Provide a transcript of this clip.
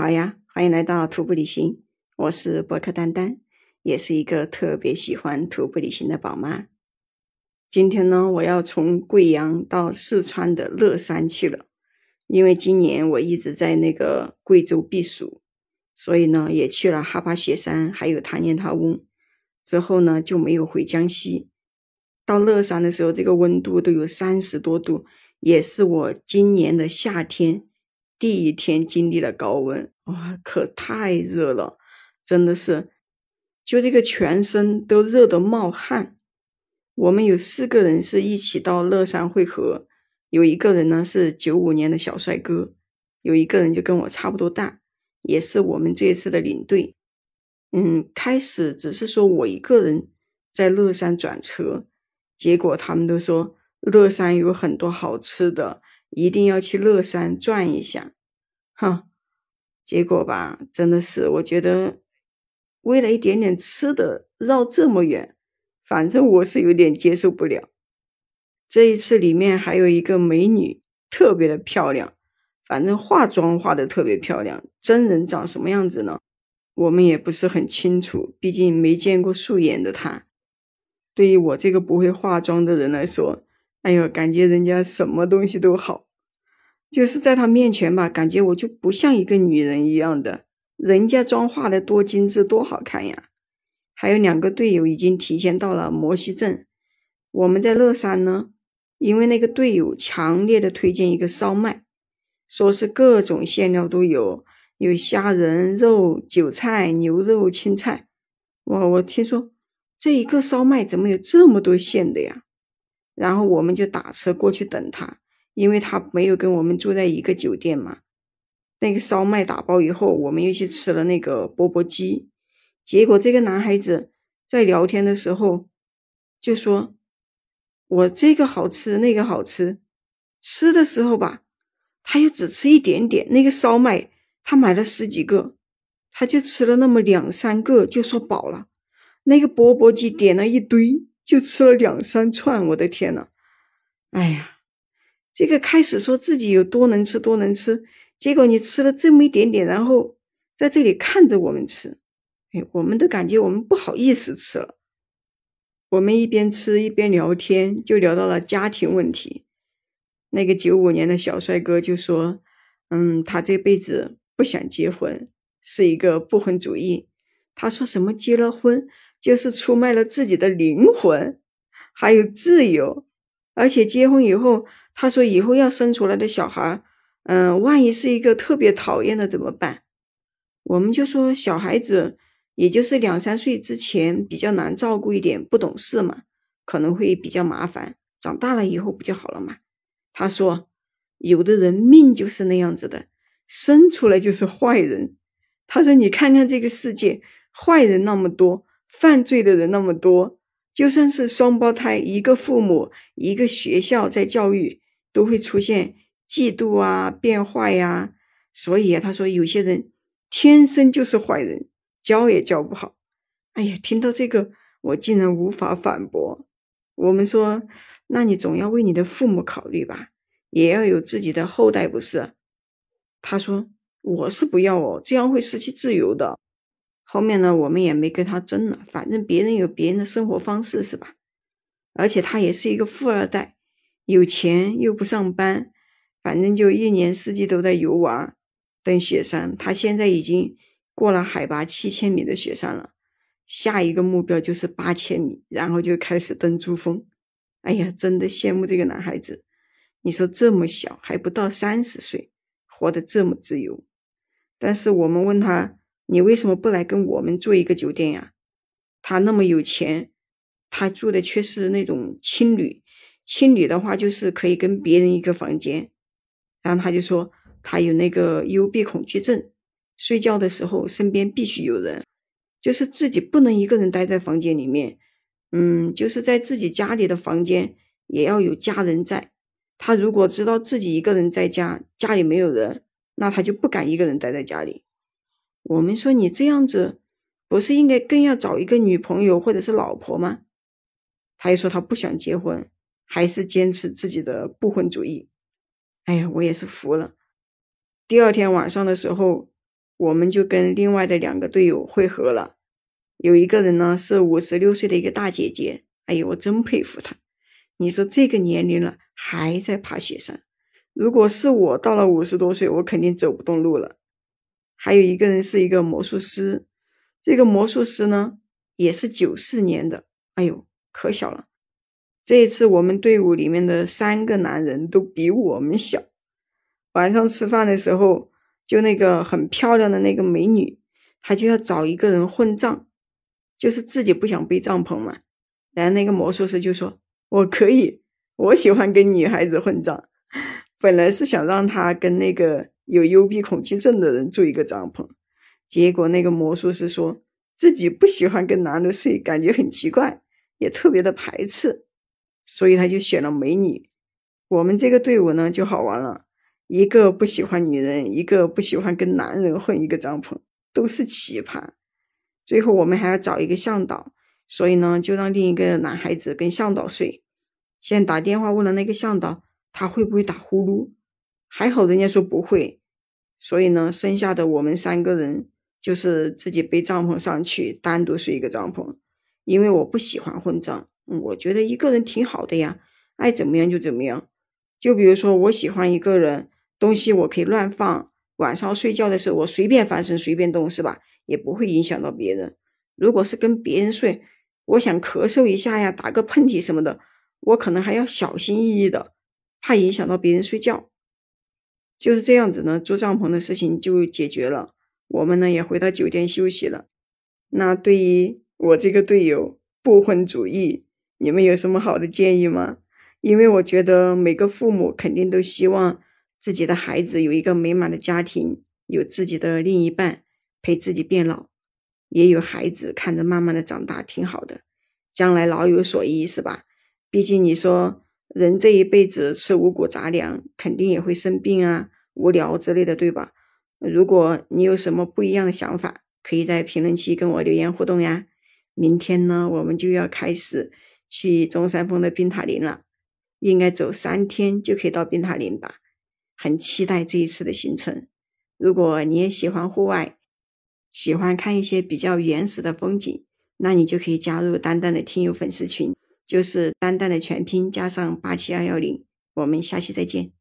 好呀，欢迎来到徒步旅行，我是博客丹丹，也是一个特别喜欢徒步旅行的宝妈。今天呢，我要从贵阳到四川的乐山去了，因为今年我一直在那个贵州避暑，所以呢，也去了哈巴雪山，还有塔念塔翁，之后呢就没有回江西。到乐山的时候，这个温度都有三十多度，也是我今年的夏天。第一天经历了高温，哇，可太热了，真的是，就这个全身都热得冒汗。我们有四个人是一起到乐山汇合，有一个人呢是九五年的小帅哥，有一个人就跟我差不多大，也是我们这次的领队。嗯，开始只是说我一个人在乐山转车，结果他们都说乐山有很多好吃的。一定要去乐山转一下，哈，结果吧，真的是我觉得为了一点点吃的绕这么远，反正我是有点接受不了。这一次里面还有一个美女，特别的漂亮，反正化妆化的特别漂亮，真人长什么样子呢？我们也不是很清楚，毕竟没见过素颜的她。对于我这个不会化妆的人来说。哎呦，感觉人家什么东西都好，就是在他面前吧，感觉我就不像一个女人一样的。人家妆化的多精致，多好看呀！还有两个队友已经提前到了摩西镇，我们在乐山呢，因为那个队友强烈的推荐一个烧麦，说是各种馅料都有，有虾仁、肉、韭菜、牛肉、青菜。哇，我听说这一个烧麦怎么有这么多馅的呀？然后我们就打车过去等他，因为他没有跟我们住在一个酒店嘛。那个烧麦打包以后，我们又去吃了那个钵钵鸡。结果这个男孩子在聊天的时候就说：“我这个好吃，那个好吃。”吃的时候吧，他又只吃一点点。那个烧麦他买了十几个，他就吃了那么两三个，就说饱了。那个钵钵鸡点了一堆。就吃了两三串，我的天呐！哎呀，这个开始说自己有多能吃多能吃，结果你吃了这么一点点，然后在这里看着我们吃，哎，我们都感觉我们不好意思吃了。我们一边吃一边聊天，就聊到了家庭问题。那个九五年的小帅哥就说：“嗯，他这辈子不想结婚，是一个不婚主义。”他说什么结了婚？就是出卖了自己的灵魂，还有自由，而且结婚以后，他说以后要生出来的小孩，嗯，万一是一个特别讨厌的怎么办？我们就说小孩子，也就是两三岁之前比较难照顾一点，不懂事嘛，可能会比较麻烦。长大了以后不就好了嘛？他说，有的人命就是那样子的，生出来就是坏人。他说，你看看这个世界，坏人那么多。犯罪的人那么多，就算是双胞胎，一个父母，一个学校在教育，都会出现嫉妒啊、变坏呀。所以啊，他说有些人天生就是坏人，教也教不好。哎呀，听到这个，我竟然无法反驳。我们说，那你总要为你的父母考虑吧，也要有自己的后代，不是？他说，我是不要哦，这样会失去自由的。后面呢，我们也没跟他争了，反正别人有别人的生活方式，是吧？而且他也是一个富二代，有钱又不上班，反正就一年四季都在游玩、登雪山。他现在已经过了海拔七千米的雪山了，下一个目标就是八千米，然后就开始登珠峰。哎呀，真的羡慕这个男孩子！你说这么小，还不到三十岁，活得这么自由。但是我们问他。你为什么不来跟我们住一个酒店呀？他那么有钱，他住的却是那种青旅。青旅的话，就是可以跟别人一个房间。然后他就说，他有那个幽闭恐惧症，睡觉的时候身边必须有人，就是自己不能一个人待在房间里面。嗯，就是在自己家里的房间也要有家人在。他如果知道自己一个人在家，家里没有人，那他就不敢一个人待在家里。我们说你这样子，不是应该更要找一个女朋友或者是老婆吗？他又说他不想结婚，还是坚持自己的不婚主义。哎呀，我也是服了。第二天晚上的时候，我们就跟另外的两个队友会合了。有一个人呢是五十六岁的一个大姐姐，哎呦，我真佩服她。你说这个年龄了还在爬雪山，如果是我到了五十多岁，我肯定走不动路了。还有一个人是一个魔术师，这个魔术师呢也是九四年的，哎呦，可小了。这一次我们队伍里面的三个男人都比我们小。晚上吃饭的时候，就那个很漂亮的那个美女，她就要找一个人混账，就是自己不想背帐篷嘛。然后那个魔术师就说。我可以，我喜欢跟女孩子混账。本来是想让他跟那个有幽闭恐惧症的人住一个帐篷，结果那个魔术师说自己不喜欢跟男的睡，感觉很奇怪，也特别的排斥，所以他就选了美女。我们这个队伍呢就好玩了，一个不喜欢女人，一个不喜欢跟男人混一个帐篷，都是奇葩。最后我们还要找一个向导。所以呢，就让另一个男孩子跟向导睡。先打电话问了那个向导，他会不会打呼噜？还好人家说不会。所以呢，剩下的我们三个人就是自己背帐篷上去，单独睡一个帐篷。因为我不喜欢混帐，我觉得一个人挺好的呀，爱怎么样就怎么样。就比如说，我喜欢一个人，东西我可以乱放，晚上睡觉的时候我随便翻身随便动，是吧？也不会影响到别人。如果是跟别人睡，我想咳嗽一下呀，打个喷嚏什么的，我可能还要小心翼翼的，怕影响到别人睡觉。就是这样子呢，租帐篷的事情就解决了。我们呢也回到酒店休息了。那对于我这个队友不婚主义，你们有什么好的建议吗？因为我觉得每个父母肯定都希望自己的孩子有一个美满的家庭，有自己的另一半陪自己变老。也有孩子看着慢慢的长大，挺好的，将来老有所依，是吧？毕竟你说人这一辈子吃五谷杂粮，肯定也会生病啊、无聊之类的，对吧？如果你有什么不一样的想法，可以在评论区跟我留言互动呀。明天呢，我们就要开始去中山峰的冰塔林了，应该走三天就可以到冰塔林吧？很期待这一次的行程。如果你也喜欢户外，喜欢看一些比较原始的风景，那你就可以加入丹丹的听友粉丝群，就是丹丹的全拼加上八七二幺零。我们下期再见。